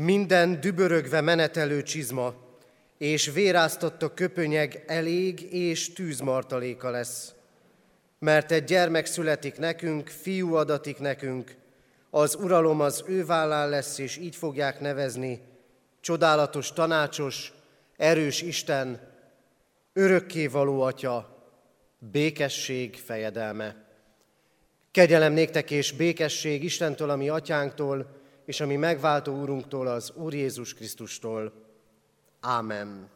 Minden dübörögve menetelő csizma és véráztatta köpönyeg elég és tűzmartaléka lesz. Mert egy gyermek születik nekünk, fiú adatik nekünk, az uralom az ő vállán lesz, és így fogják nevezni, csodálatos tanácsos, erős Isten, örökké való Atya, békesség fejedelme. Kegyelem néktek és békesség Istentől, ami atyánktól, és ami megváltó úrunktól, az Úr Jézus Krisztustól. Ámen.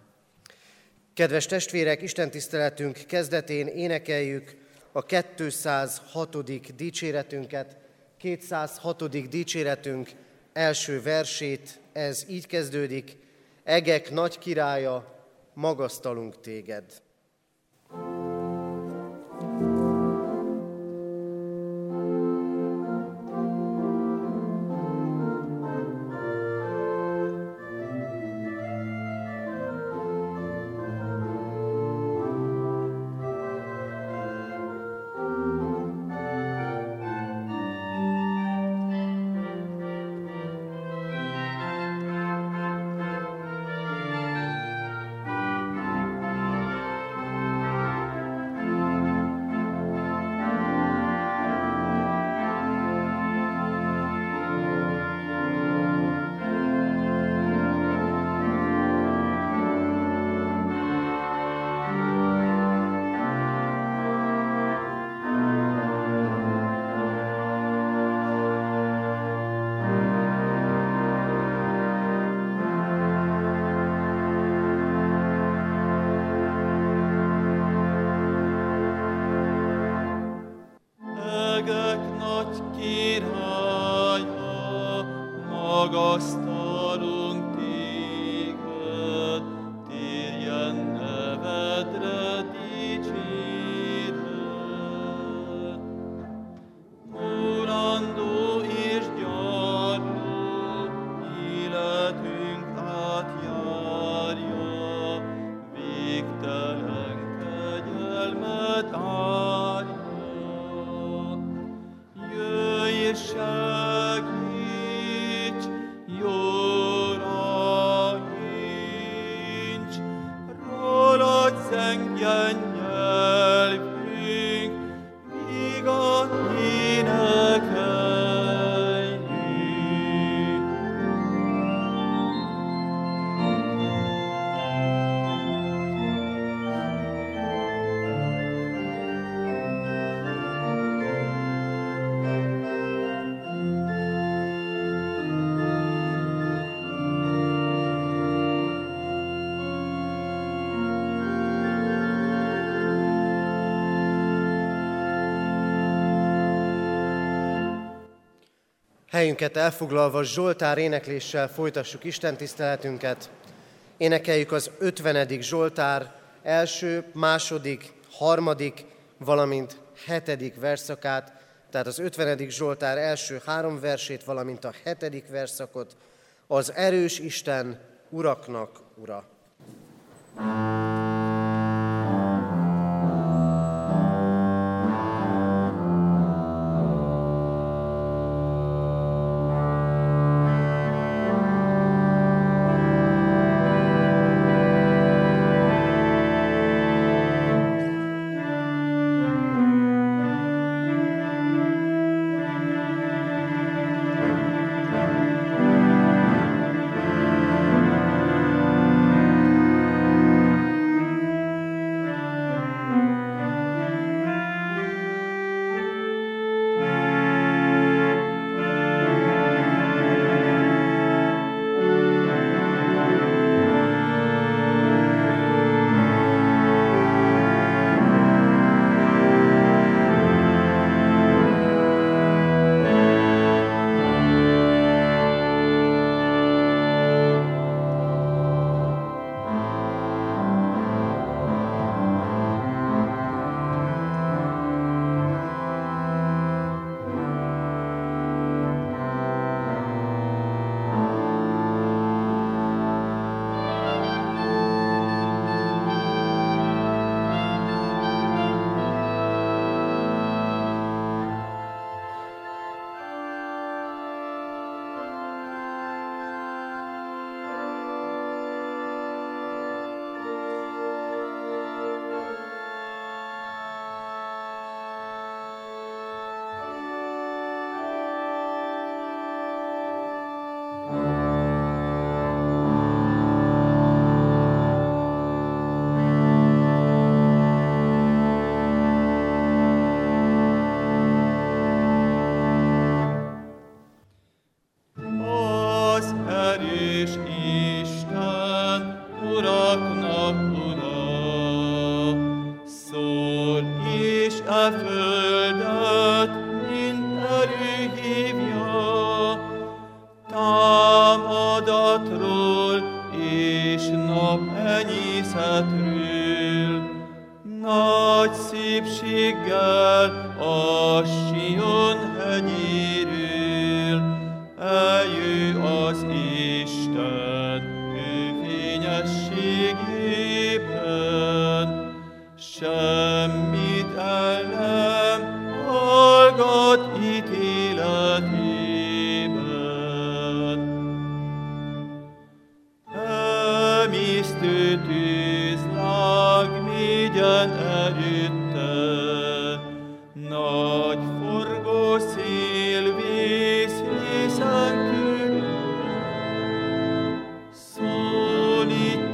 Kedves testvérek, Isten tiszteletünk kezdetén énekeljük a 206. dicséretünket, 206. dicséretünk első versét, ez így kezdődik, Egek nagy királya, magasztalunk téged. Helyünket elfoglalva Zsoltár énekléssel folytassuk Isten tiszteletünket. Énekeljük az 50. Zsoltár első, második, harmadik, valamint hetedik verszakát, tehát az 50. Zsoltár első három versét, valamint a hetedik verszakot, az erős Isten uraknak ura. thank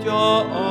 your own.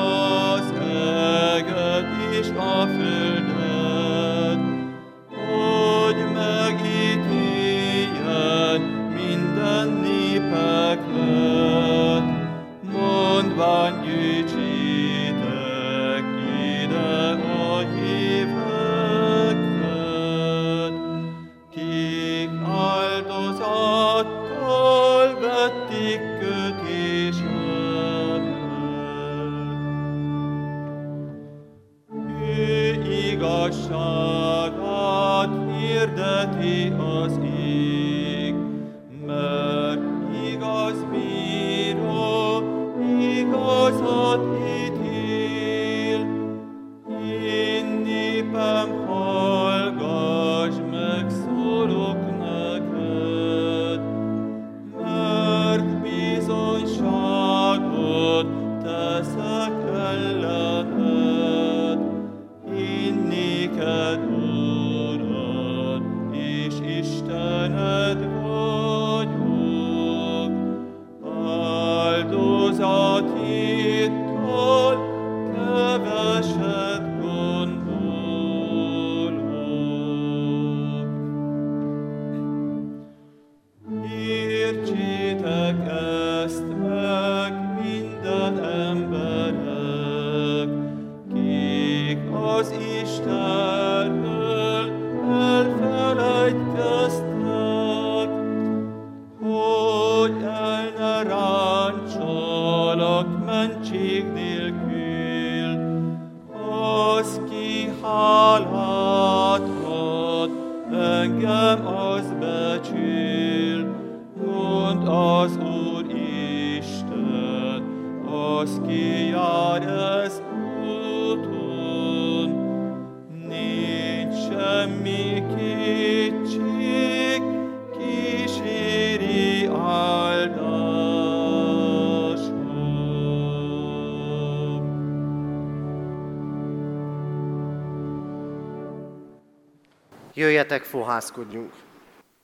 Jöjjetek, fohászkodjunk!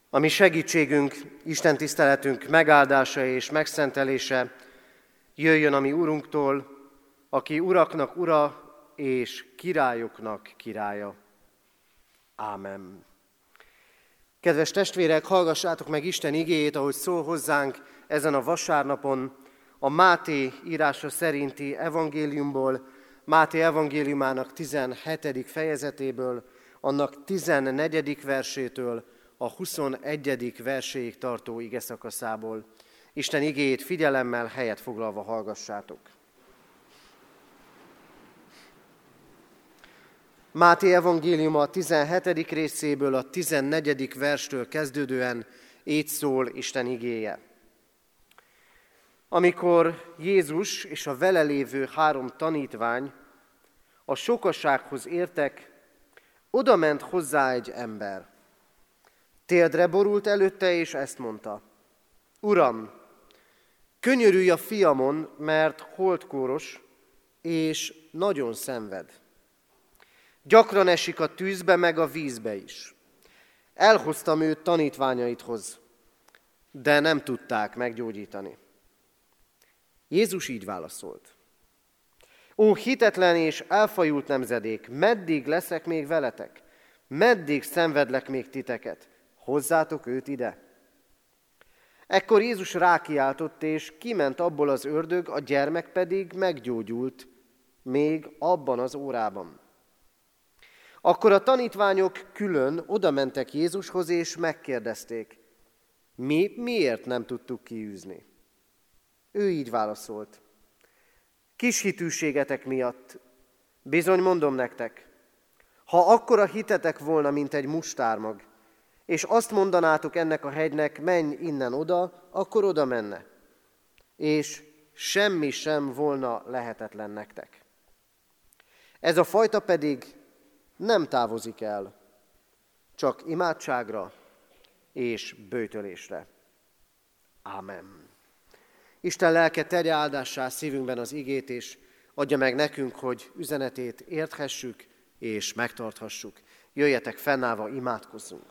A mi segítségünk, Isten tiszteletünk megáldása és megszentelése jöjjön a mi Urunktól, aki uraknak ura és királyoknak királya. Ámen. Kedves testvérek, hallgassátok meg Isten igéjét, ahogy szól hozzánk ezen a vasárnapon, a Máté írása szerinti evangéliumból, Máté evangéliumának 17. fejezetéből, annak 14. versétől a 21. verséig tartó ige szakaszából. Isten igéjét figyelemmel helyet foglalva hallgassátok. Máté evangélium a 17. részéből a 14. verstől kezdődően így szól Isten igéje. Amikor Jézus és a vele lévő három tanítvány a sokasághoz értek, oda ment hozzá egy ember. Téldre borult előtte, és ezt mondta. Uram, könyörülj a fiamon, mert holdkóros, és nagyon szenved. Gyakran esik a tűzbe, meg a vízbe is. Elhoztam őt tanítványaidhoz, de nem tudták meggyógyítani. Jézus így válaszolt. Ó, hitetlen és elfajult nemzedék, meddig leszek még veletek? Meddig szenvedlek még titeket? Hozzátok őt ide. Ekkor Jézus rákiáltott, és kiment abból az ördög, a gyermek pedig meggyógyult, még abban az órában. Akkor a tanítványok külön oda mentek Jézushoz, és megkérdezték, mi miért nem tudtuk kiűzni? ő így válaszolt. Kis hitűségetek miatt, bizony mondom nektek, ha akkora hitetek volna, mint egy mustármag, és azt mondanátok ennek a hegynek, menj innen oda, akkor oda menne. És semmi sem volna lehetetlen nektek. Ez a fajta pedig nem távozik el, csak imádságra és bőtölésre. Ámen. Isten lelke terje áldássá szívünkben az igét, és adja meg nekünk, hogy üzenetét érthessük és megtarthassuk. Jöjjetek fennállva, imádkozzunk.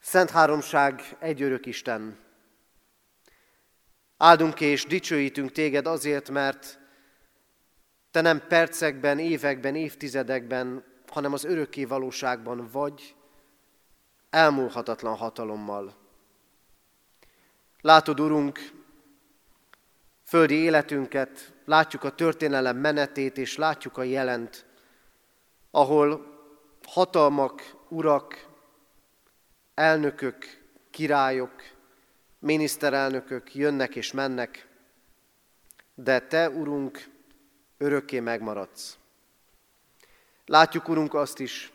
Szent Háromság, egy örök Isten, áldunk és dicsőítünk téged azért, mert te nem percekben, években, évtizedekben, hanem az örökké valóságban vagy, elmúlhatatlan hatalommal. Látod, Urunk, földi életünket, látjuk a történelem menetét, és látjuk a jelent, ahol hatalmak, urak, elnökök, királyok, miniszterelnökök jönnek és mennek, de Te, Urunk, örökké megmaradsz. Látjuk, Urunk, azt is,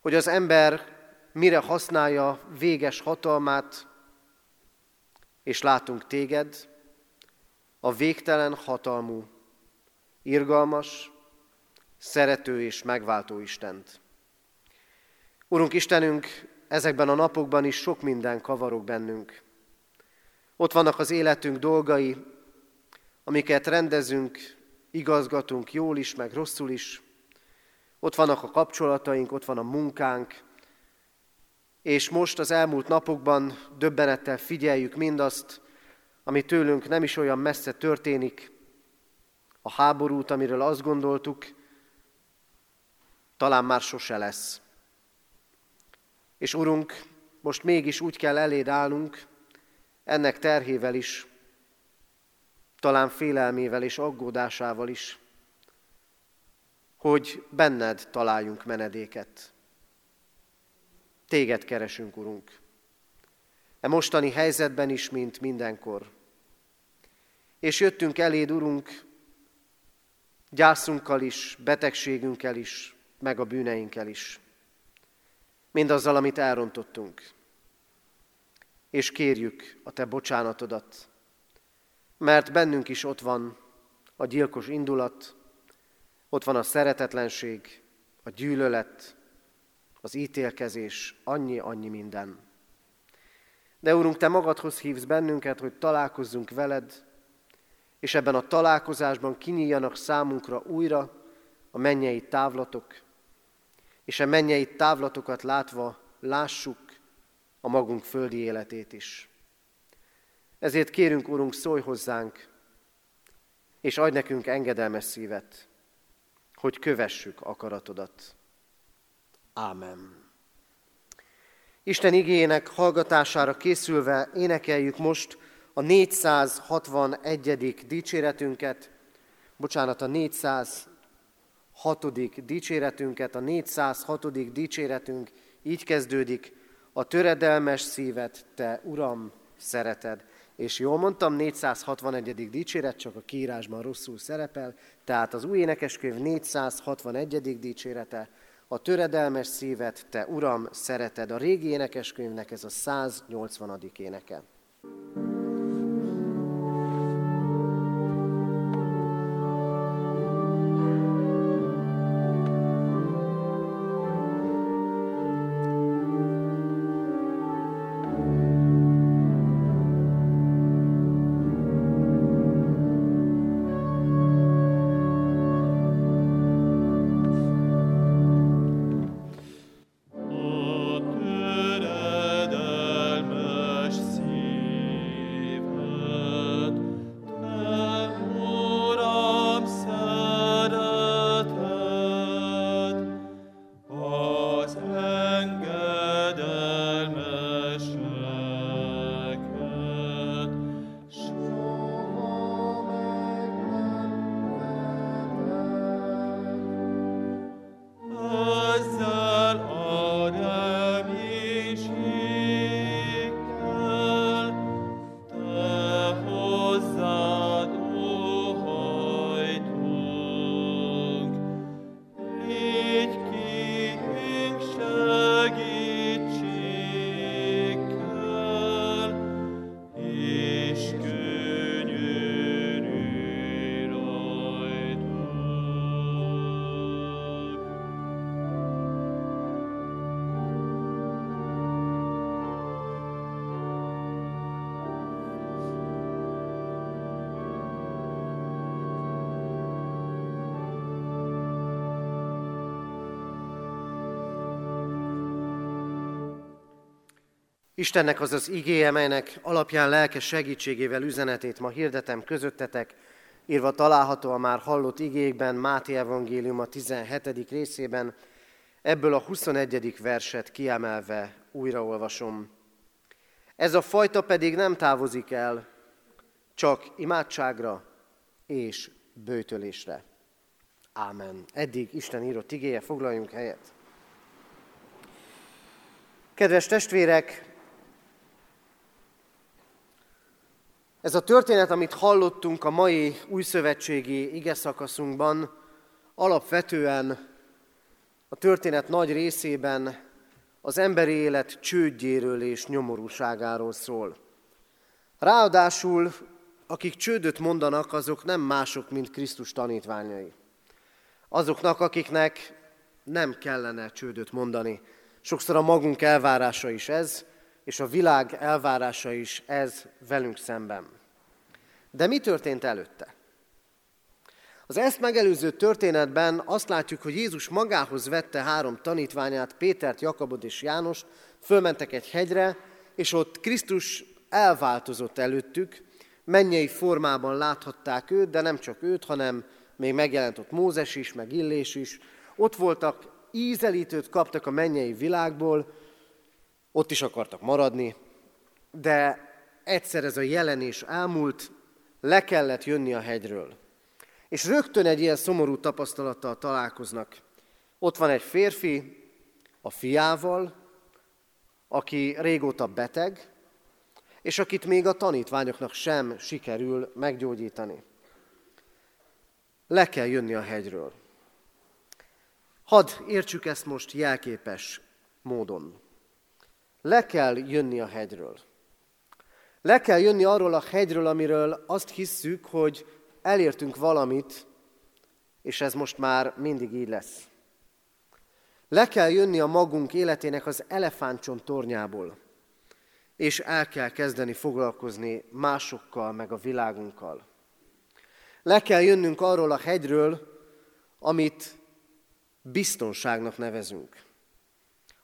hogy az ember mire használja véges hatalmát, és látunk téged, a végtelen hatalmú, irgalmas, szerető és megváltó Istent. Urunk Istenünk, ezekben a napokban is sok minden kavarok bennünk. Ott vannak az életünk dolgai, amiket rendezünk, igazgatunk jól is, meg rosszul is. Ott vannak a kapcsolataink, ott van a munkánk, és most az elmúlt napokban döbbenettel figyeljük mindazt, ami tőlünk nem is olyan messze történik, a háborút, amiről azt gondoltuk, talán már sose lesz. És Urunk, most mégis úgy kell eléd állnunk, ennek terhével is, talán félelmével és aggódásával is, hogy benned találjunk menedéket. Téged keresünk, Urunk. E mostani helyzetben is, mint mindenkor. És jöttünk eléd, Urunk, gyászunkkal is, betegségünkkel is, meg a bűneinkkel is. Mindazzal, amit elrontottunk. És kérjük a Te bocsánatodat, mert bennünk is ott van a gyilkos indulat, ott van a szeretetlenség, a gyűlölet, az ítélkezés, annyi-annyi minden. De Úrunk, Te magadhoz hívsz bennünket, hogy találkozzunk veled, és ebben a találkozásban kinyíljanak számunkra újra a mennyei távlatok, és a mennyei távlatokat látva lássuk a magunk földi életét is. Ezért kérünk, Urunk, szólj hozzánk, és adj nekünk engedelmes szívet, hogy kövessük akaratodat. Ámen. Isten igényének hallgatására készülve énekeljük most a 461. dicséretünket, bocsánat, a 406. dicséretünket, a 406. dicséretünk így kezdődik, a töredelmes szívet, te Uram, szereted. És jól mondtam, 461. dicséret, csak a kiírásban rosszul szerepel, tehát az új énekeskönyv 461. dicsérete, a töredelmes szívet, te Uram, szereted. A régi énekeskönyvnek ez a 180. éneke. Istennek az az igéje, melynek alapján lelkes segítségével üzenetét ma hirdetem közöttetek, írva található a már hallott igékben, Máté Evangélium a 17. részében, ebből a 21. verset kiemelve újraolvasom. Ez a fajta pedig nem távozik el, csak imádságra és bőtölésre. Ámen. Eddig Isten írott igéje, foglaljunk helyet. Kedves testvérek, Ez a történet, amit hallottunk a mai újszövetségi ige szakaszunkban, alapvetően a történet nagy részében az emberi élet csődjéről és nyomorúságáról szól. Ráadásul, akik csődöt mondanak, azok nem mások, mint Krisztus tanítványai. Azoknak, akiknek nem kellene csődöt mondani. Sokszor a magunk elvárása is ez, és a világ elvárása is ez velünk szemben. De mi történt előtte? Az ezt megelőző történetben azt látjuk, hogy Jézus magához vette három tanítványát, Pétert, Jakabot és Jánost, fölmentek egy hegyre, és ott Krisztus elváltozott előttük, mennyei formában láthatták őt, de nem csak őt, hanem még megjelent ott Mózes is, meg Illés is. Ott voltak, ízelítőt kaptak a mennyei világból, ott is akartak maradni, de egyszer ez a jelenés elmúlt, le kellett jönni a hegyről. És rögtön egy ilyen szomorú tapasztalattal találkoznak. Ott van egy férfi a fiával, aki régóta beteg, és akit még a tanítványoknak sem sikerül meggyógyítani. Le kell jönni a hegyről. Hadd értsük ezt most jelképes módon. Le kell jönni a hegyről. Le kell jönni arról a hegyről, amiről azt hisszük, hogy elértünk valamit, és ez most már mindig így lesz. Le kell jönni a magunk életének az elefántcsont tornyából, és el kell kezdeni foglalkozni másokkal, meg a világunkkal. Le kell jönnünk arról a hegyről, amit biztonságnak nevezünk,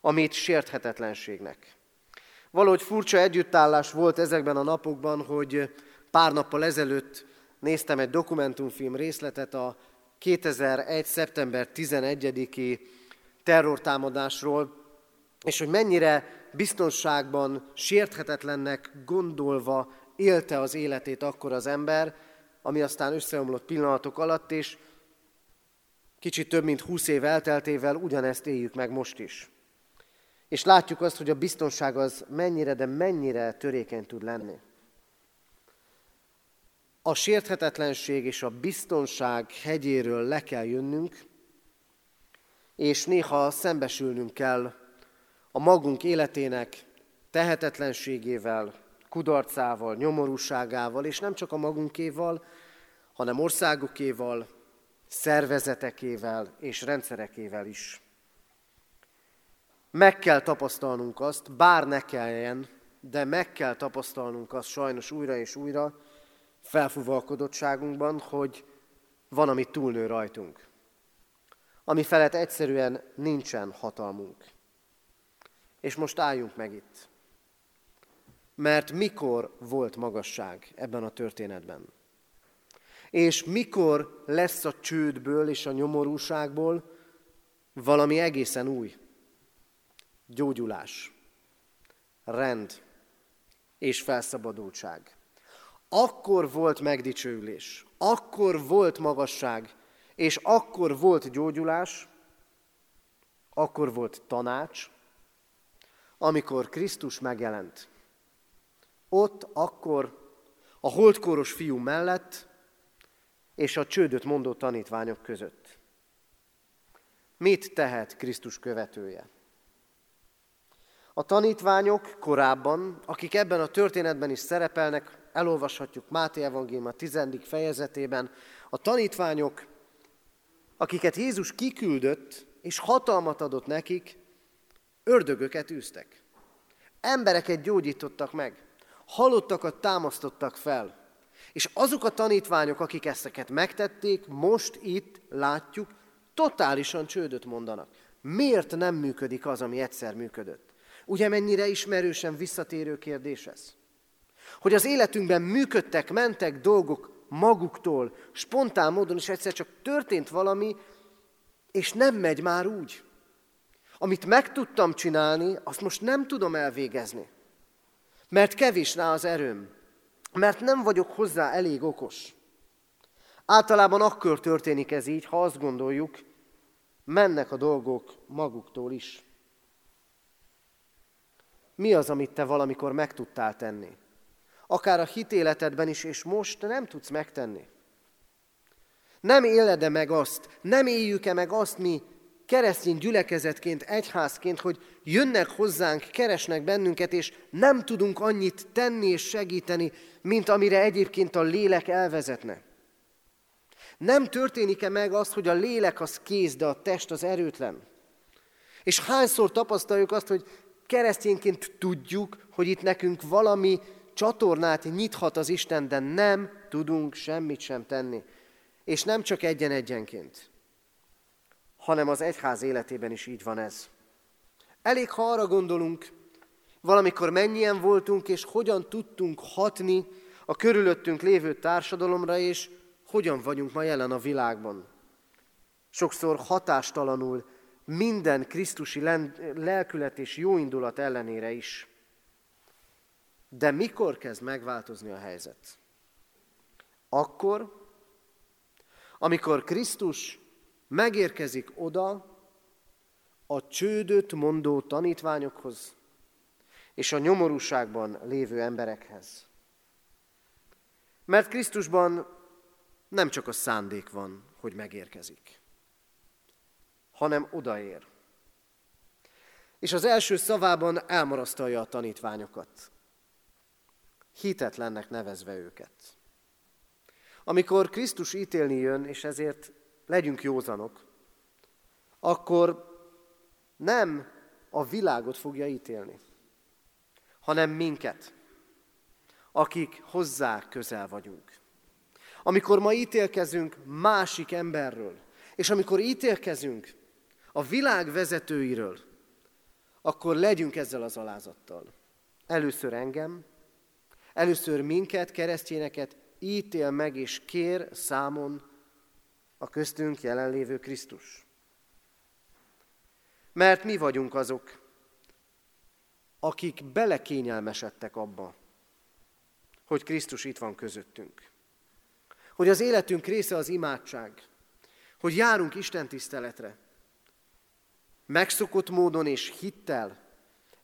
amit sérthetetlenségnek. Valahogy furcsa együttállás volt ezekben a napokban, hogy pár nappal ezelőtt néztem egy dokumentumfilm részletet a 2001. szeptember 11-i terrortámadásról, és hogy mennyire biztonságban, sérthetetlennek gondolva élte az életét akkor az ember, ami aztán összeomlott pillanatok alatt, és kicsit több mint 20 év elteltével ugyanezt éljük meg most is. És látjuk azt, hogy a biztonság az mennyire, de mennyire törékeny tud lenni. A sérthetetlenség és a biztonság hegyéről le kell jönnünk, és néha szembesülnünk kell a magunk életének tehetetlenségével, kudarcával, nyomorúságával, és nem csak a magunkéval, hanem országokéval, szervezetekével és rendszerekével is. Meg kell tapasztalnunk azt, bár ne kelljen, de meg kell tapasztalnunk azt sajnos újra és újra felfúvalkodottságunkban, hogy van, ami túlnő rajtunk. Ami felett egyszerűen nincsen hatalmunk. És most álljunk meg itt. Mert mikor volt magasság ebben a történetben? És mikor lesz a csődből és a nyomorúságból valami egészen új? Gyógyulás, rend és felszabadultság. Akkor volt megdicsőülés, akkor volt magasság, és akkor volt gyógyulás, akkor volt tanács, amikor Krisztus megjelent. Ott akkor a holdkóros fiú mellett és a csődöt mondó tanítványok között. Mit tehet Krisztus követője? A tanítványok korábban, akik ebben a történetben is szerepelnek, elolvashatjuk Máté Evangélium a 10. fejezetében, a tanítványok, akiket Jézus kiküldött, és hatalmat adott nekik, ördögöket űztek. Embereket gyógyítottak meg, halottakat támasztottak fel. És azok a tanítványok, akik ezeket megtették, most itt látjuk, totálisan csődöt mondanak. Miért nem működik az, ami egyszer működött? Ugye mennyire ismerősen visszatérő kérdés ez? Hogy az életünkben működtek, mentek dolgok maguktól, spontán módon, és egyszer csak történt valami, és nem megy már úgy. Amit meg tudtam csinálni, azt most nem tudom elvégezni. Mert kevés rá az erőm. Mert nem vagyok hozzá elég okos. Általában akkor történik ez így, ha azt gondoljuk, mennek a dolgok maguktól is. Mi az, amit te valamikor meg tudtál tenni? Akár a hitéletedben is, és most nem tudsz megtenni. Nem éled-e meg azt, nem éljük-e meg azt mi keresztény gyülekezetként, egyházként, hogy jönnek hozzánk, keresnek bennünket, és nem tudunk annyit tenni és segíteni, mint amire egyébként a lélek elvezetne. Nem történik-e meg az, hogy a lélek az kész, de a test az erőtlen? És hányszor tapasztaljuk azt, hogy keresztényként tudjuk, hogy itt nekünk valami csatornát nyithat az Isten, de nem tudunk semmit sem tenni. És nem csak egyen-egyenként, hanem az egyház életében is így van ez. Elég, ha arra gondolunk, valamikor mennyien voltunk, és hogyan tudtunk hatni a körülöttünk lévő társadalomra, és hogyan vagyunk ma jelen a világban. Sokszor hatástalanul, minden Krisztusi lelkület és jóindulat ellenére is. De mikor kezd megváltozni a helyzet? Akkor, amikor Krisztus megérkezik oda a csődöt mondó tanítványokhoz és a nyomorúságban lévő emberekhez. Mert Krisztusban nem csak a szándék van, hogy megérkezik, hanem odaér. És az első szavában elmarasztalja a tanítványokat. Hitetlennek nevezve őket. Amikor Krisztus ítélni jön, és ezért legyünk józanok, akkor nem a világot fogja ítélni, hanem minket, akik hozzá közel vagyunk. Amikor ma ítélkezünk másik emberről, és amikor ítélkezünk a világ vezetőiről, akkor legyünk ezzel az alázattal. Először engem, először minket, keresztényeket ítél meg és kér számon a köztünk jelenlévő Krisztus. Mert mi vagyunk azok, akik belekényelmesedtek abba, hogy Krisztus itt van közöttünk. Hogy az életünk része az imádság, hogy járunk Isten tiszteletre. Megszokott módon és hittel,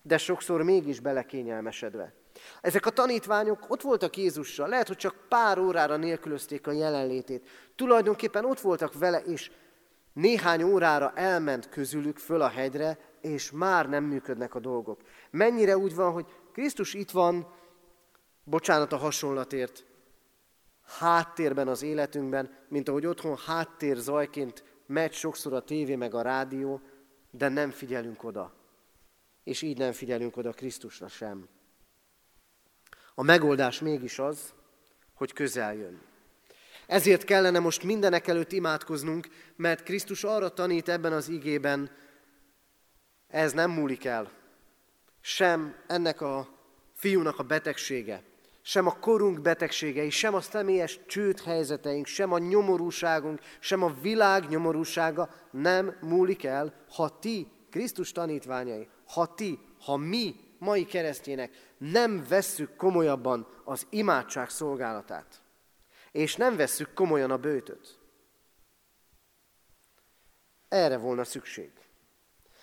de sokszor mégis belekényelmesedve. Ezek a tanítványok ott voltak Jézussal, lehet, hogy csak pár órára nélkülözték a jelenlétét. Tulajdonképpen ott voltak vele, és néhány órára elment közülük föl a hegyre, és már nem működnek a dolgok. Mennyire úgy van, hogy Krisztus itt van, bocsánat a hasonlatért, háttérben az életünkben, mint ahogy otthon háttér zajként megy sokszor a tévé meg a rádió, de nem figyelünk oda. És így nem figyelünk oda Krisztusra sem. A megoldás mégis az, hogy közel jön. Ezért kellene most mindenek előtt imádkoznunk, mert Krisztus arra tanít ebben az igében, ez nem múlik el. Sem ennek a fiúnak a betegsége, sem a korunk betegségei, sem a személyes csőd helyzeteink, sem a nyomorúságunk, sem a világ nyomorúsága nem múlik el, ha ti, Krisztus tanítványai, ha ti, ha mi, mai keresztjének nem vesszük komolyabban az imádság szolgálatát, és nem vesszük komolyan a bőtöt. Erre volna szükség.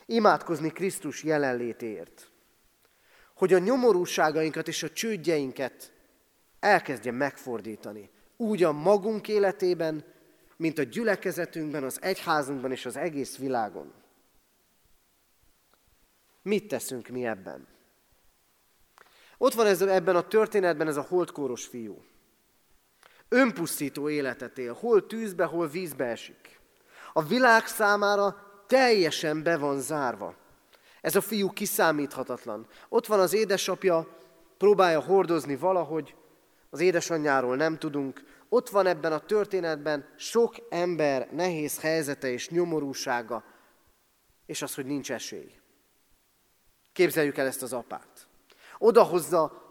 Imádkozni Krisztus jelenlétéért hogy a nyomorúságainkat és a csődjeinket elkezdje megfordítani. Úgy a magunk életében, mint a gyülekezetünkben, az egyházunkban és az egész világon. Mit teszünk mi ebben? Ott van ez, ebben a történetben ez a holdkóros fiú. Önpusztító életet él, hol tűzbe, hol vízbe esik. A világ számára teljesen be van zárva. Ez a fiú kiszámíthatatlan. Ott van az édesapja, próbálja hordozni valahogy, az édesanyjáról nem tudunk. Ott van ebben a történetben sok ember nehéz helyzete és nyomorúsága, és az, hogy nincs esély. Képzeljük el ezt az apát. Odahozza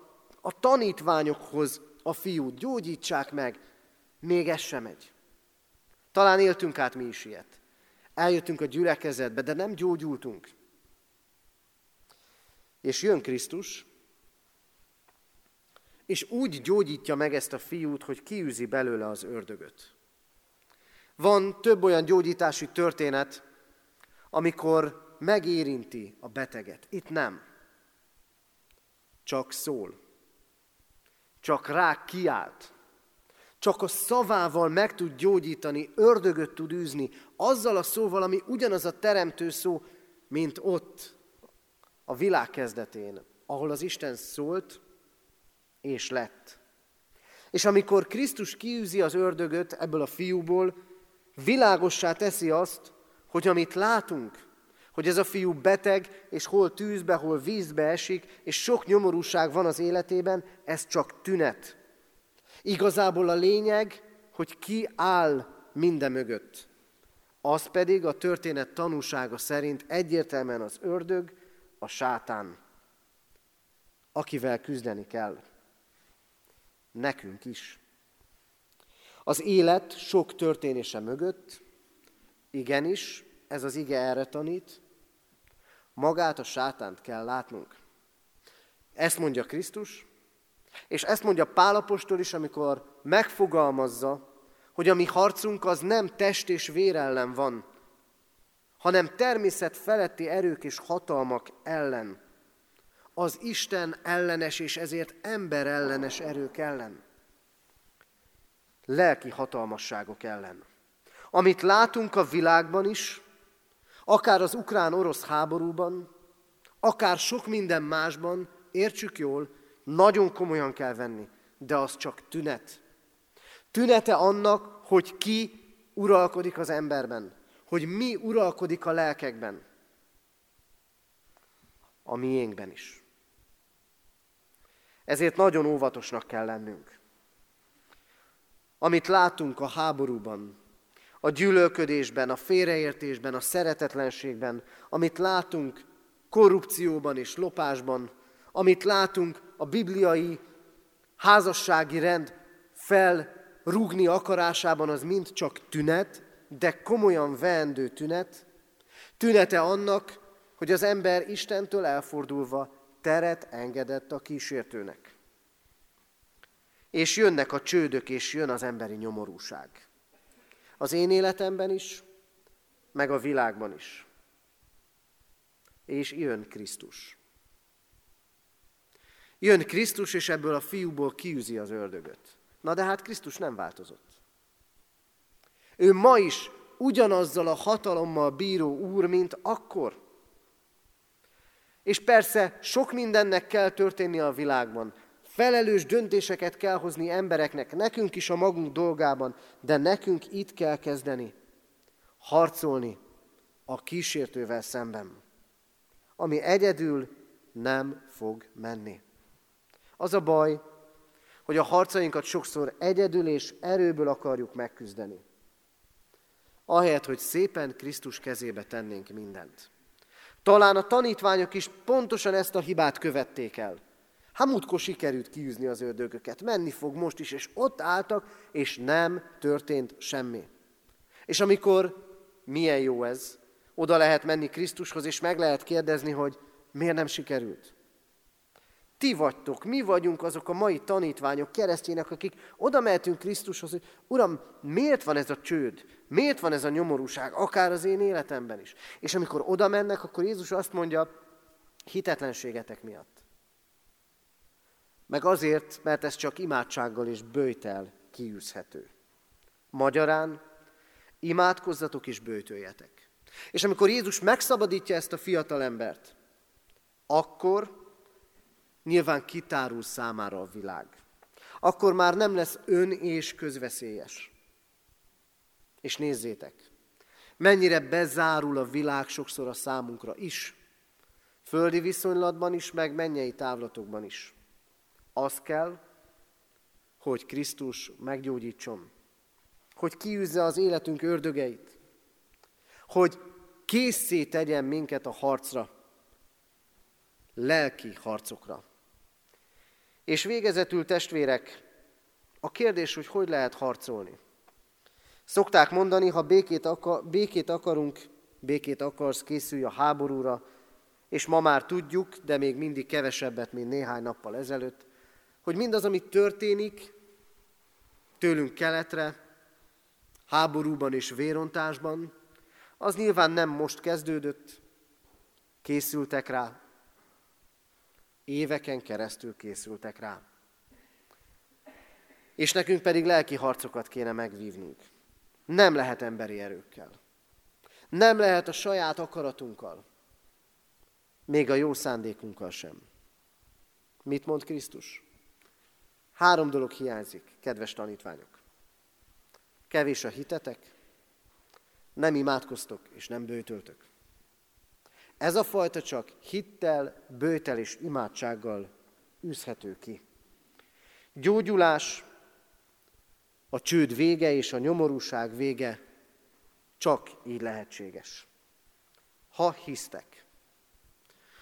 a tanítványokhoz a fiút, gyógyítsák meg, még ez sem megy. Talán éltünk át mi is ilyet. Eljöttünk a gyülekezetbe, de nem gyógyultunk. És jön Krisztus, és úgy gyógyítja meg ezt a fiút, hogy kiűzi belőle az ördögöt. Van több olyan gyógyítási történet, amikor megérinti a beteget. Itt nem. Csak szól. Csak rá kiált. Csak a szavával meg tud gyógyítani, ördögöt tud űzni, azzal a szóval, ami ugyanaz a teremtő szó, mint ott, a világ kezdetén, ahol az Isten szólt, és lett. És amikor Krisztus kiűzi az ördögöt ebből a fiúból, világossá teszi azt, hogy amit látunk, hogy ez a fiú beteg, és hol tűzbe, hol vízbe esik, és sok nyomorúság van az életében, ez csak tünet. Igazából a lényeg, hogy ki áll minden mögött. Az pedig a történet tanúsága szerint egyértelműen az ördög, a sátán, akivel küzdeni kell. Nekünk is. Az élet sok történése mögött, igenis, ez az ige erre tanít, magát a sátánt kell látnunk. Ezt mondja Krisztus, és ezt mondja Pálapostól is, amikor megfogalmazza, hogy a mi harcunk az nem test és vér ellen van, hanem természet feletti erők és hatalmak ellen. Az Isten ellenes és ezért ember ellenes erők ellen. Lelki hatalmasságok ellen. Amit látunk a világban is, akár az ukrán-orosz háborúban, akár sok minden másban, értsük jól, nagyon komolyan kell venni, de az csak tünet. Tünete annak, hogy ki uralkodik az emberben, hogy mi uralkodik a lelkekben. A miénkben is. Ezért nagyon óvatosnak kell lennünk. Amit látunk a háborúban, a gyűlölködésben, a félreértésben, a szeretetlenségben, amit látunk korrupcióban és lopásban, amit látunk a bibliai házassági rend felrúgni akarásában, az mind csak tünet, de komolyan veendő tünet, tünete annak, hogy az ember Istentől elfordulva teret engedett a kísértőnek. És jönnek a csődök, és jön az emberi nyomorúság. Az én életemben is, meg a világban is. És jön Krisztus. Jön Krisztus, és ebből a fiúból kiűzi az ördögöt. Na de hát Krisztus nem változott. Ő ma is ugyanazzal a hatalommal bíró úr, mint akkor. És persze sok mindennek kell történni a világban. Felelős döntéseket kell hozni embereknek, nekünk is a magunk dolgában, de nekünk itt kell kezdeni. Harcolni a kísértővel szemben, ami egyedül nem fog menni. Az a baj, hogy a harcainkat sokszor egyedül és erőből akarjuk megküzdeni. Ahelyett, hogy szépen Krisztus kezébe tennénk mindent. Talán a tanítványok is pontosan ezt a hibát követték el. Hát múltkor sikerült kiűzni az ördögöket, menni fog most is, és ott álltak, és nem történt semmi. És amikor, milyen jó ez, oda lehet menni Krisztushoz, és meg lehet kérdezni, hogy miért nem sikerült. Ti vagytok, mi vagyunk azok a mai tanítványok, keresztjének, akik oda mehetünk Krisztushoz, hogy Uram, miért van ez a csőd? Miért van ez a nyomorúság? Akár az én életemben is. És amikor oda mennek, akkor Jézus azt mondja, hitetlenségetek miatt. Meg azért, mert ez csak imádsággal és bőjtel kiűzhető. Magyarán, imádkozzatok és bőjtöljetek. És amikor Jézus megszabadítja ezt a fiatal embert, akkor nyilván kitárul számára a világ. Akkor már nem lesz ön és közveszélyes. És nézzétek, mennyire bezárul a világ sokszor a számunkra is, földi viszonylatban is, meg mennyei távlatokban is. Az kell, hogy Krisztus meggyógyítson, hogy kiűzze az életünk ördögeit, hogy készé tegyen minket a harcra, lelki harcokra. És végezetül testvérek, a kérdés, hogy hogy lehet harcolni. Szokták mondani, ha békét, akar, békét akarunk, békét akarsz, készülj a háborúra, és ma már tudjuk, de még mindig kevesebbet, mint néhány nappal ezelőtt, hogy mindaz, ami történik tőlünk keletre, háborúban és vérontásban, az nyilván nem most kezdődött, készültek rá, éveken keresztül készültek rá. És nekünk pedig lelki harcokat kéne megvívnunk. Nem lehet emberi erőkkel. Nem lehet a saját akaratunkkal. Még a jó szándékunkkal sem. Mit mond Krisztus? Három dolog hiányzik, kedves tanítványok. Kevés a hitetek, nem imádkoztok és nem bőtöltök. Ez a fajta csak hittel, bőtel és imádsággal űzhető ki. Gyógyulás, a csőd vége és a nyomorúság vége csak így lehetséges. Ha hisztek.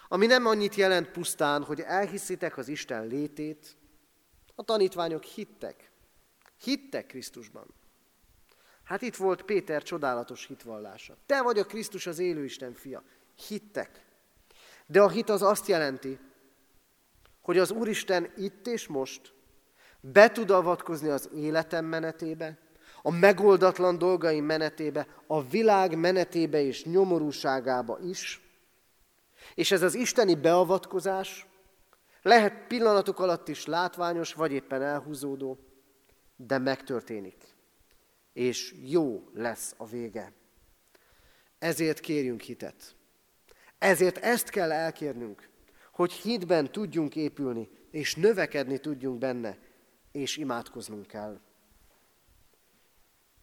Ami nem annyit jelent pusztán, hogy elhiszitek az Isten létét, a tanítványok hittek. Hittek Krisztusban. Hát itt volt Péter csodálatos hitvallása. Te vagy a Krisztus az élő Isten fia. Hittek. De a hit az azt jelenti, hogy az Úristen itt és most be tud avatkozni az életem menetébe, a megoldatlan dolgaim menetébe, a világ menetébe és nyomorúságába is. És ez az isteni beavatkozás lehet pillanatok alatt is látványos, vagy éppen elhúzódó, de megtörténik. És jó lesz a vége. Ezért kérjünk hitet. Ezért ezt kell elkérnünk, hogy hitben tudjunk épülni, és növekedni tudjunk benne, és imádkoznunk kell.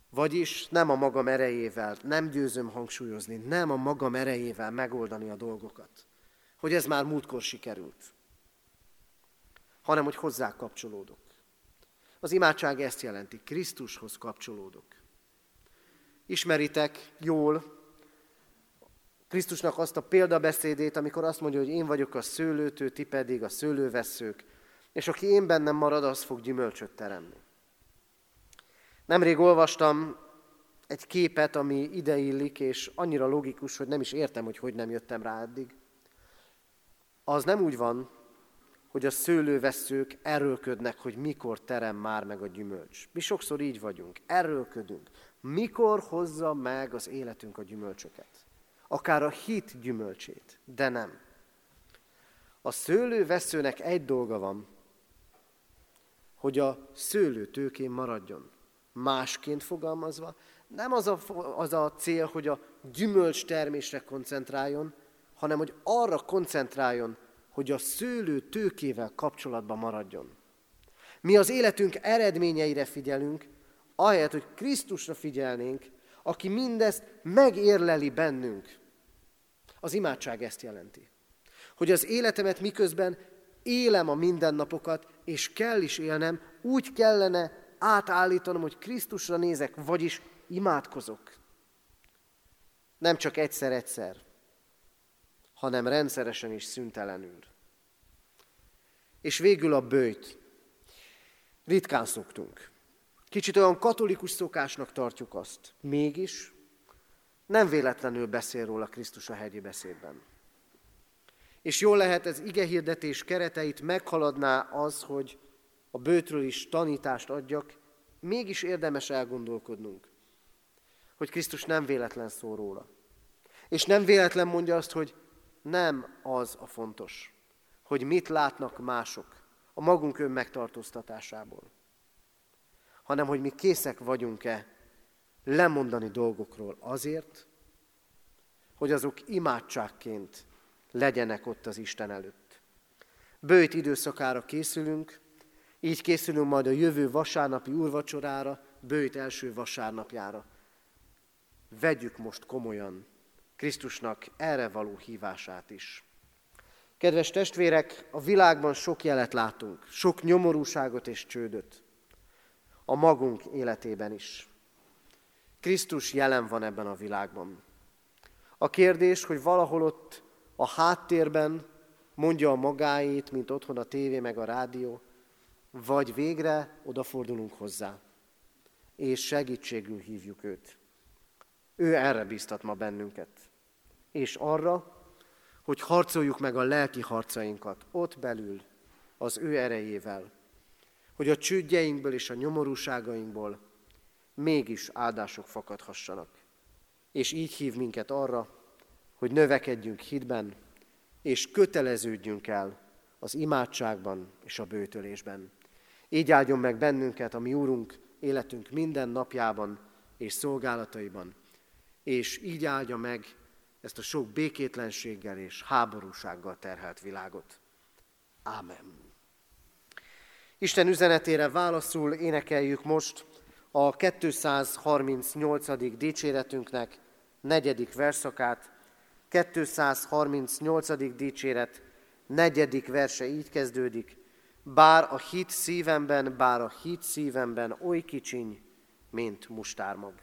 Vagyis nem a magam erejével, nem győzöm hangsúlyozni, nem a magam erejével megoldani a dolgokat, hogy ez már múltkor sikerült, hanem hogy hozzá kapcsolódok. Az imádság ezt jelenti, Krisztushoz kapcsolódok. Ismeritek jól Krisztusnak azt a példabeszédét, amikor azt mondja, hogy én vagyok a szőlőtő, ti pedig a szőlőveszők, és aki én bennem marad, az fog gyümölcsöt teremni. Nemrég olvastam egy képet, ami ideillik, és annyira logikus, hogy nem is értem, hogy hogy nem jöttem rá eddig. Az nem úgy van, hogy a szőlőveszők erőlködnek, hogy mikor terem már meg a gyümölcs. Mi sokszor így vagyunk, erőlködünk. Mikor hozza meg az életünk a gyümölcsöket? Akár a hit gyümölcsét, de nem. A szőlőveszőnek egy dolga van, hogy a szőlő tőkén maradjon. Másként fogalmazva, nem az a, az a cél, hogy a gyümölcs termésre koncentráljon, hanem hogy arra koncentráljon, hogy a szőlő tőkével kapcsolatban maradjon. Mi az életünk eredményeire figyelünk, ahelyett, hogy Krisztusra figyelnénk, aki mindezt megérleli bennünk. Az imádság ezt jelenti. Hogy az életemet miközben élem a mindennapokat, és kell is élnem, úgy kellene átállítanom, hogy Krisztusra nézek, vagyis imádkozok. Nem csak egyszer-egyszer, hanem rendszeresen is szüntelenül. És végül a bőjt. Ritkán szoktunk. Kicsit olyan katolikus szokásnak tartjuk azt. Mégis nem véletlenül beszél róla Krisztus a hegyi beszédben. És jól lehet, ez igehirdetés kereteit meghaladná az, hogy a bőtről is tanítást adjak, mégis érdemes elgondolkodnunk, hogy Krisztus nem véletlen szól róla. És nem véletlen mondja azt, hogy nem az a fontos, hogy mit látnak mások a magunk önmegtartóztatásából, hanem hogy mi készek vagyunk-e lemondani dolgokról azért, hogy azok imádságként legyenek ott az Isten előtt. Bőjt időszakára készülünk, így készülünk majd a jövő vasárnapi úrvacsorára, bőjt első vasárnapjára. Vegyük most komolyan Krisztusnak erre való hívását is. Kedves testvérek, a világban sok jelet látunk, sok nyomorúságot és csődöt. A magunk életében is. Krisztus jelen van ebben a világban. A kérdés, hogy valahol ott a háttérben mondja a magáét, mint otthon a tévé meg a rádió, vagy végre odafordulunk hozzá, és segítségül hívjuk őt. Ő erre biztat ma bennünket. És arra, hogy harcoljuk meg a lelki harcainkat ott belül, az ő erejével, hogy a csődjeinkből és a nyomorúságainkból mégis áldások fakadhassanak. És így hív minket arra, hogy növekedjünk hitben, és köteleződjünk el az imádságban és a bőtölésben. Így áldjon meg bennünket, a mi Úrunk, életünk minden napjában és szolgálataiban, és így áldja meg ezt a sok békétlenséggel és háborúsággal terhelt világot. Ámen. Isten üzenetére válaszul énekeljük most a 238. dicséretünknek negyedik verszakát. 238. dicséret negyedik verse így kezdődik. Bár a hit szívemben, bár a hit szívemben oly kicsiny, mint mustármag.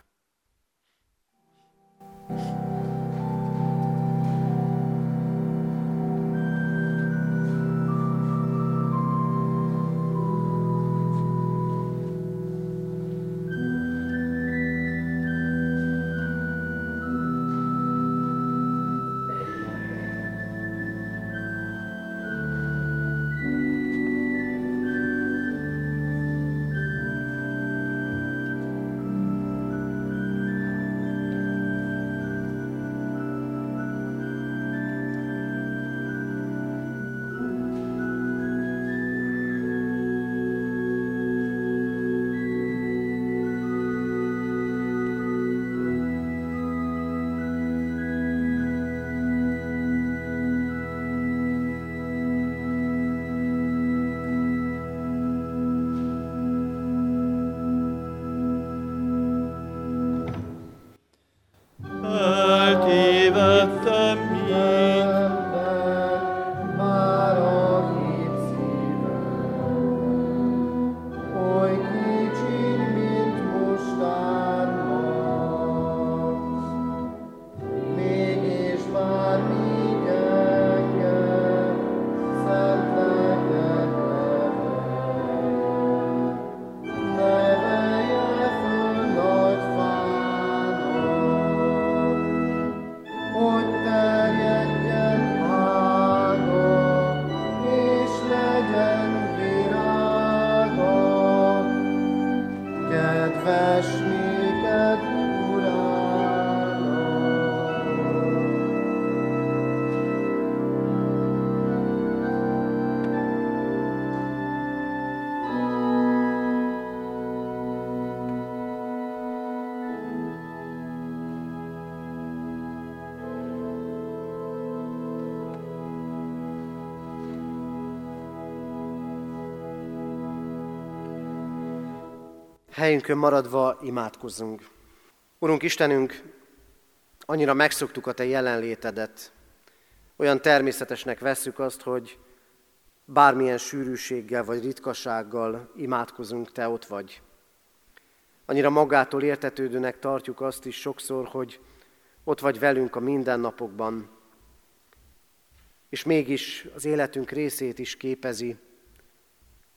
Helyünkön maradva imádkozzunk. Urunk Istenünk, annyira megszoktuk a Te jelenlétedet, olyan természetesnek vesszük azt, hogy bármilyen sűrűséggel vagy ritkasággal imádkozunk, Te ott vagy. Annyira magától értetődőnek tartjuk azt is sokszor, hogy ott vagy velünk a mindennapokban, és mégis az életünk részét is képezi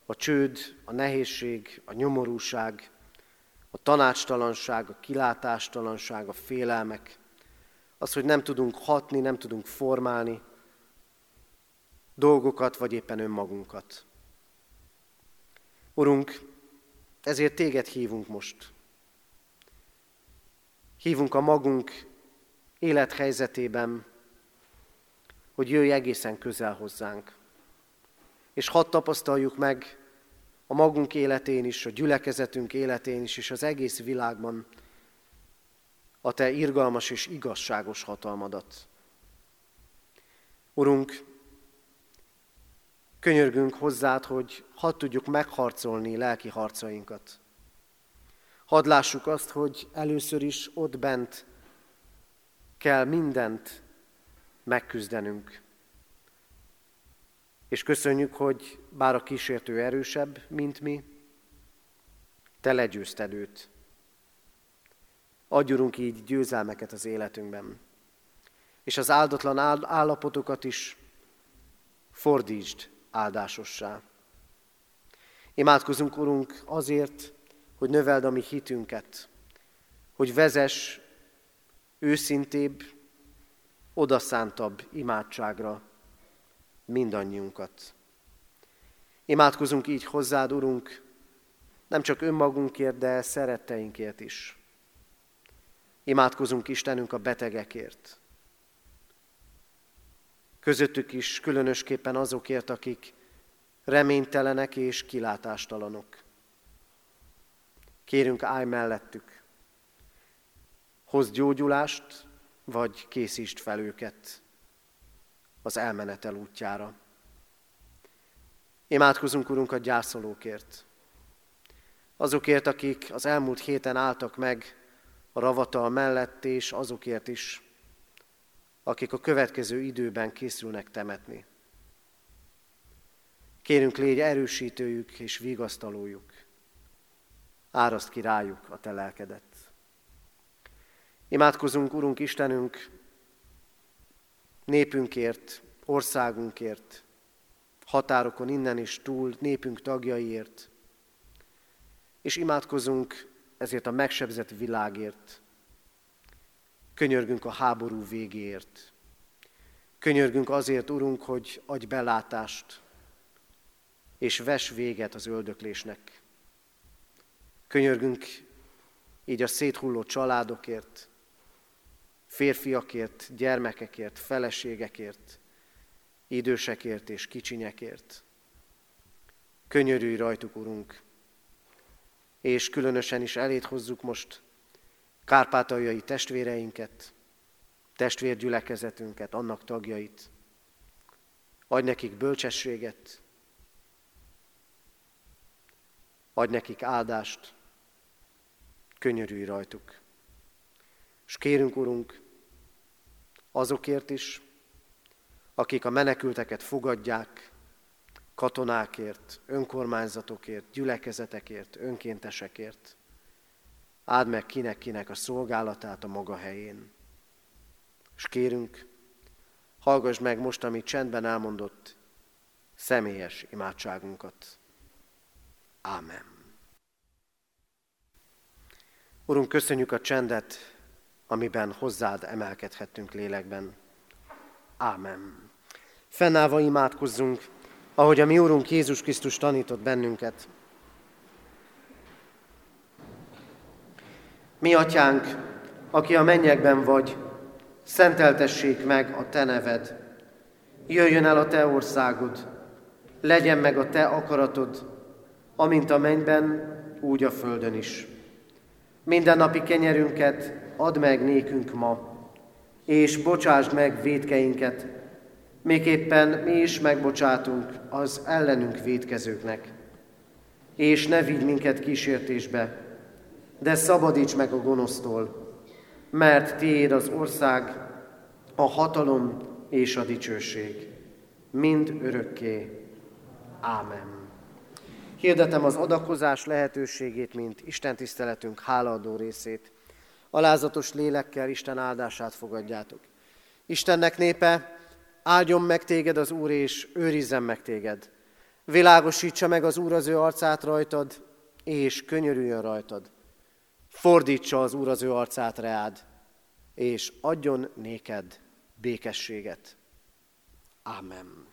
a csőd, a nehézség, a nyomorúság, a tanácstalanság, a kilátástalanság, a félelmek, az, hogy nem tudunk hatni, nem tudunk formálni dolgokat, vagy éppen önmagunkat. Urunk, ezért téged hívunk most. Hívunk a magunk élethelyzetében, hogy jöjj egészen közel hozzánk. És hadd tapasztaljuk meg a magunk életén is, a gyülekezetünk életén is, és az egész világban a Te irgalmas és igazságos hatalmadat. Urunk, könyörgünk hozzád, hogy hadd tudjuk megharcolni lelki harcainkat. Hadd lássuk azt, hogy először is ott bent kell mindent megküzdenünk. És köszönjük, hogy bár a kísértő erősebb, mint mi, te legyőzted őt. Adjunk így győzelmeket az életünkben. És az áldatlan állapotokat is fordítsd áldásossá. Imádkozunk, Urunk, azért, hogy növeld a mi hitünket, hogy vezess őszintébb, odaszántabb imádságra mindannyiunkat. Imádkozunk így hozzád, Urunk, nem csak önmagunkért, de szeretteinkért is. Imádkozunk Istenünk a betegekért. Közöttük is különösképpen azokért, akik reménytelenek és kilátástalanok. Kérünk, állj mellettük. Hozd gyógyulást, vagy készítsd fel őket az elmenetel útjára. Imádkozunk, Urunk, a gyászolókért. Azokért, akik az elmúlt héten álltak meg a ravatal mellett, és azokért is, akik a következő időben készülnek temetni. Kérünk, légy erősítőjük és vigasztalójuk. Áraszt ki rájuk a te lelkedet. Imádkozunk, Urunk Istenünk, népünkért, országunkért, határokon innen is túl, népünk tagjaiért, és imádkozunk ezért a megsebzett világért. Könyörgünk a háború végéért. Könyörgünk azért, Urunk, hogy adj belátást, és ves véget az öldöklésnek. Könyörgünk így a széthulló családokért, férfiakért, gyermekekért, feleségekért, idősekért és kicsinyekért. Könyörülj rajtuk, Urunk, és különösen is elét hozzuk most kárpátaljai testvéreinket, testvérgyülekezetünket, annak tagjait. Adj nekik bölcsességet, adj nekik áldást, könyörülj rajtuk. És kérünk, Urunk, azokért is, akik a menekülteket fogadják, katonákért, önkormányzatokért, gyülekezetekért, önkéntesekért. Áld meg kinek-kinek a szolgálatát a maga helyén. És kérünk, hallgass meg most, amit csendben elmondott, személyes imádságunkat. Ámen. Urunk, köszönjük a csendet, amiben hozzád emelkedhettünk lélekben. Ámen. Fennállva imádkozzunk, ahogy a mi Úrunk Jézus Krisztus tanított bennünket. Mi, Atyánk, aki a mennyekben vagy, szenteltessék meg a Te neved. Jöjjön el a Te országod, legyen meg a Te akaratod, amint a mennyben, úgy a földön is. Minden napi kenyerünket add meg nékünk ma, és bocsásd meg védkeinket, Miképpen mi is megbocsátunk az ellenünk védkezőknek. És ne vigy minket kísértésbe, de szabadíts meg a gonosztól, mert tiéd az ország, a hatalom és a dicsőség, mind örökké. Ámen. Hirdetem az adakozás lehetőségét, mint Isten tiszteletünk hálaadó részét. Alázatos lélekkel Isten áldását fogadjátok. Istennek népe, Áldjon meg téged az Úr, és őrizzen meg téged. Világosítsa meg az Úr az ő arcát rajtad, és könyörüljön rajtad. Fordítsa az Úr az ő arcát reád, és adjon néked békességet. Ámen.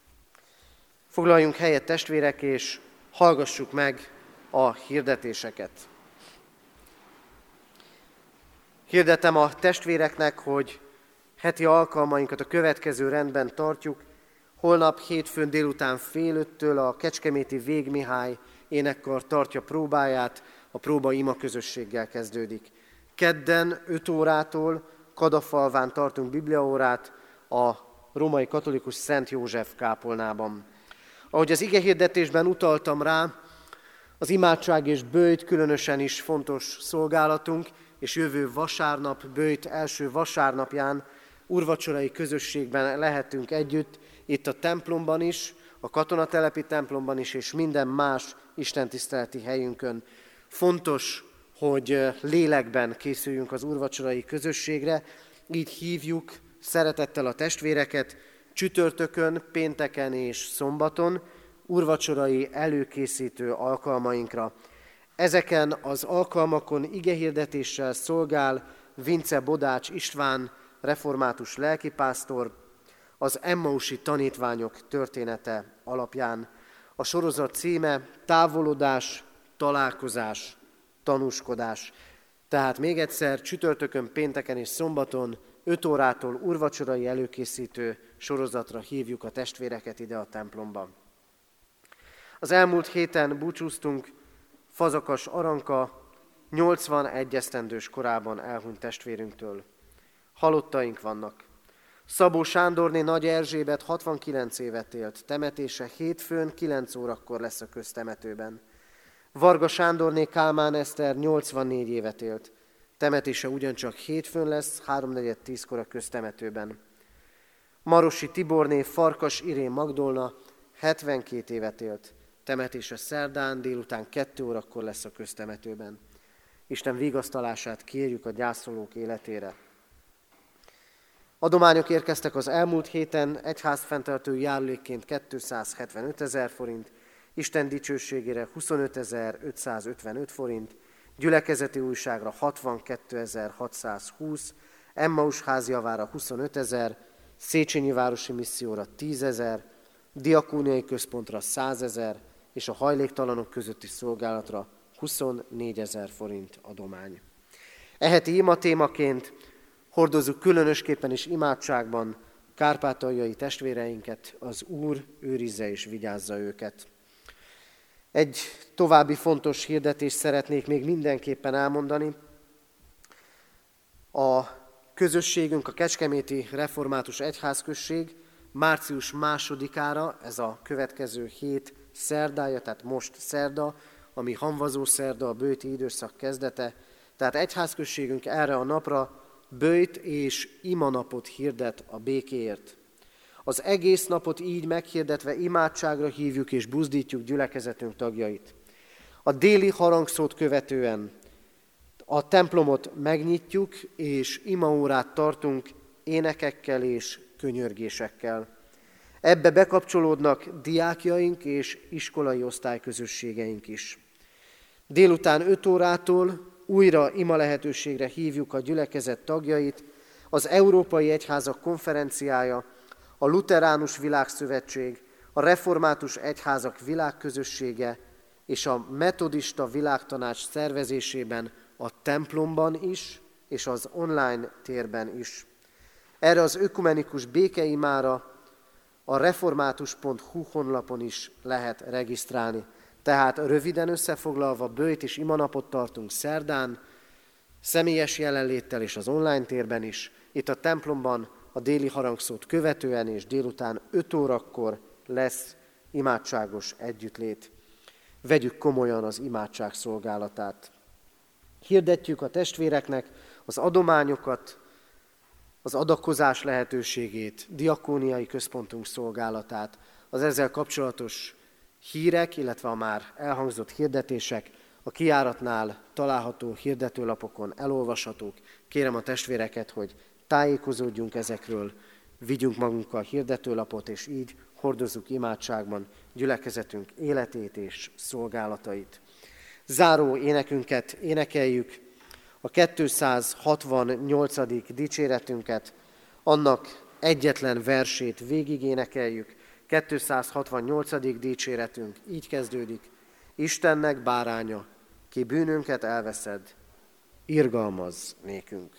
Foglaljunk helyet testvérek, és hallgassuk meg a hirdetéseket. Hirdetem a testvéreknek, hogy Heti alkalmainkat a következő rendben tartjuk. Holnap hétfőn délután fél öttől a Kecskeméti Végmihály énekkar tartja próbáját, a próba ima közösséggel kezdődik. Kedden 5 órától Kadafalván tartunk bibliaórát a római katolikus Szent József kápolnában. Ahogy az ige hirdetésben utaltam rá, az imádság és bőjt különösen is fontos szolgálatunk, és jövő vasárnap, bőjt első vasárnapján urvacsorai közösségben lehetünk együtt, itt a templomban is, a katonatelepi templomban is, és minden más istentiszteleti helyünkön. Fontos, hogy lélekben készüljünk az urvacsorai közösségre, így hívjuk szeretettel a testvéreket, csütörtökön, pénteken és szombaton urvacsorai előkészítő alkalmainkra. Ezeken az alkalmakon igehirdetéssel szolgál Vince Bodács István, református lelkipásztor, az Emmausi tanítványok története alapján. A sorozat címe Távolodás, találkozás, tanúskodás. Tehát még egyszer csütörtökön, pénteken és szombaton 5 órától urvacsorai előkészítő sorozatra hívjuk a testvéreket ide a templomban. Az elmúlt héten búcsúztunk Fazakas Aranka 81 esztendős korában elhunyt testvérünktől. Halottaink vannak. Szabó Sándorné Nagy Erzsébet 69 évet élt, temetése hétfőn 9 órakor lesz a köztemetőben. Varga Sándorné Kálmán Eszter 84 évet élt, temetése ugyancsak hétfőn lesz, 3.4.10-kor a köztemetőben. Marosi Tiborné Farkas Irén Magdolna 72 évet élt, temetése szerdán délután 2 órakor lesz a köztemetőben. Isten vigasztalását kérjük a gyászolók életére. Adományok érkeztek az elmúlt héten, egyházfenntartó járulékként 275 ezer forint, Isten dicsőségére 25.555 forint, gyülekezeti újságra 62.620, Emmaus házjavára 25 ezer, Széchenyi Városi Misszióra 10 ezer, Diakóniai Központra 100 ezer, és a hajléktalanok közötti szolgálatra 24 ezer forint adomány. Eheti ima témaként hordozzuk különösképpen is imádságban kárpátaljai testvéreinket, az Úr őrizze és vigyázza őket. Egy további fontos hirdetést szeretnék még mindenképpen elmondani. A közösségünk, a Kecskeméti Református Egyházközség március másodikára, ez a következő hét szerdája, tehát most szerda, ami hamvazó szerda, a bőti időszak kezdete, tehát egyházközségünk erre a napra bőjt és imanapot hirdet a békéért. Az egész napot így meghirdetve imádságra hívjuk és buzdítjuk gyülekezetünk tagjait. A déli harangszót követően a templomot megnyitjuk, és imaórát tartunk énekekkel és könyörgésekkel. Ebbe bekapcsolódnak diákjaink és iskolai osztályközösségeink is. Délután 5 órától újra ima lehetőségre hívjuk a gyülekezet tagjait, az Európai Egyházak konferenciája, a Luteránus Világszövetség, a Református Egyházak Világközössége és a Metodista Világtanács szervezésében a templomban is, és az online térben is. Erre az ökumenikus békeimára a református.hu honlapon is lehet regisztrálni. Tehát röviden összefoglalva, bőjt és imanapot tartunk szerdán, személyes jelenléttel és az online térben is. Itt a templomban a déli harangszót követően és délután 5 órakor lesz imádságos együttlét. Vegyük komolyan az imádság szolgálatát. Hirdetjük a testvéreknek az adományokat, az adakozás lehetőségét, diakóniai központunk szolgálatát, az ezzel kapcsolatos hírek, illetve a már elhangzott hirdetések a kiáratnál található hirdetőlapokon elolvashatók. Kérem a testvéreket, hogy tájékozódjunk ezekről, vigyünk magunkkal hirdetőlapot, és így hordozzuk imádságban gyülekezetünk életét és szolgálatait. Záró énekünket énekeljük, a 268. dicséretünket, annak egyetlen versét végig énekeljük, 268. dicséretünk így kezdődik. Istennek báránya, ki bűnünket elveszed, irgalmaz nékünk.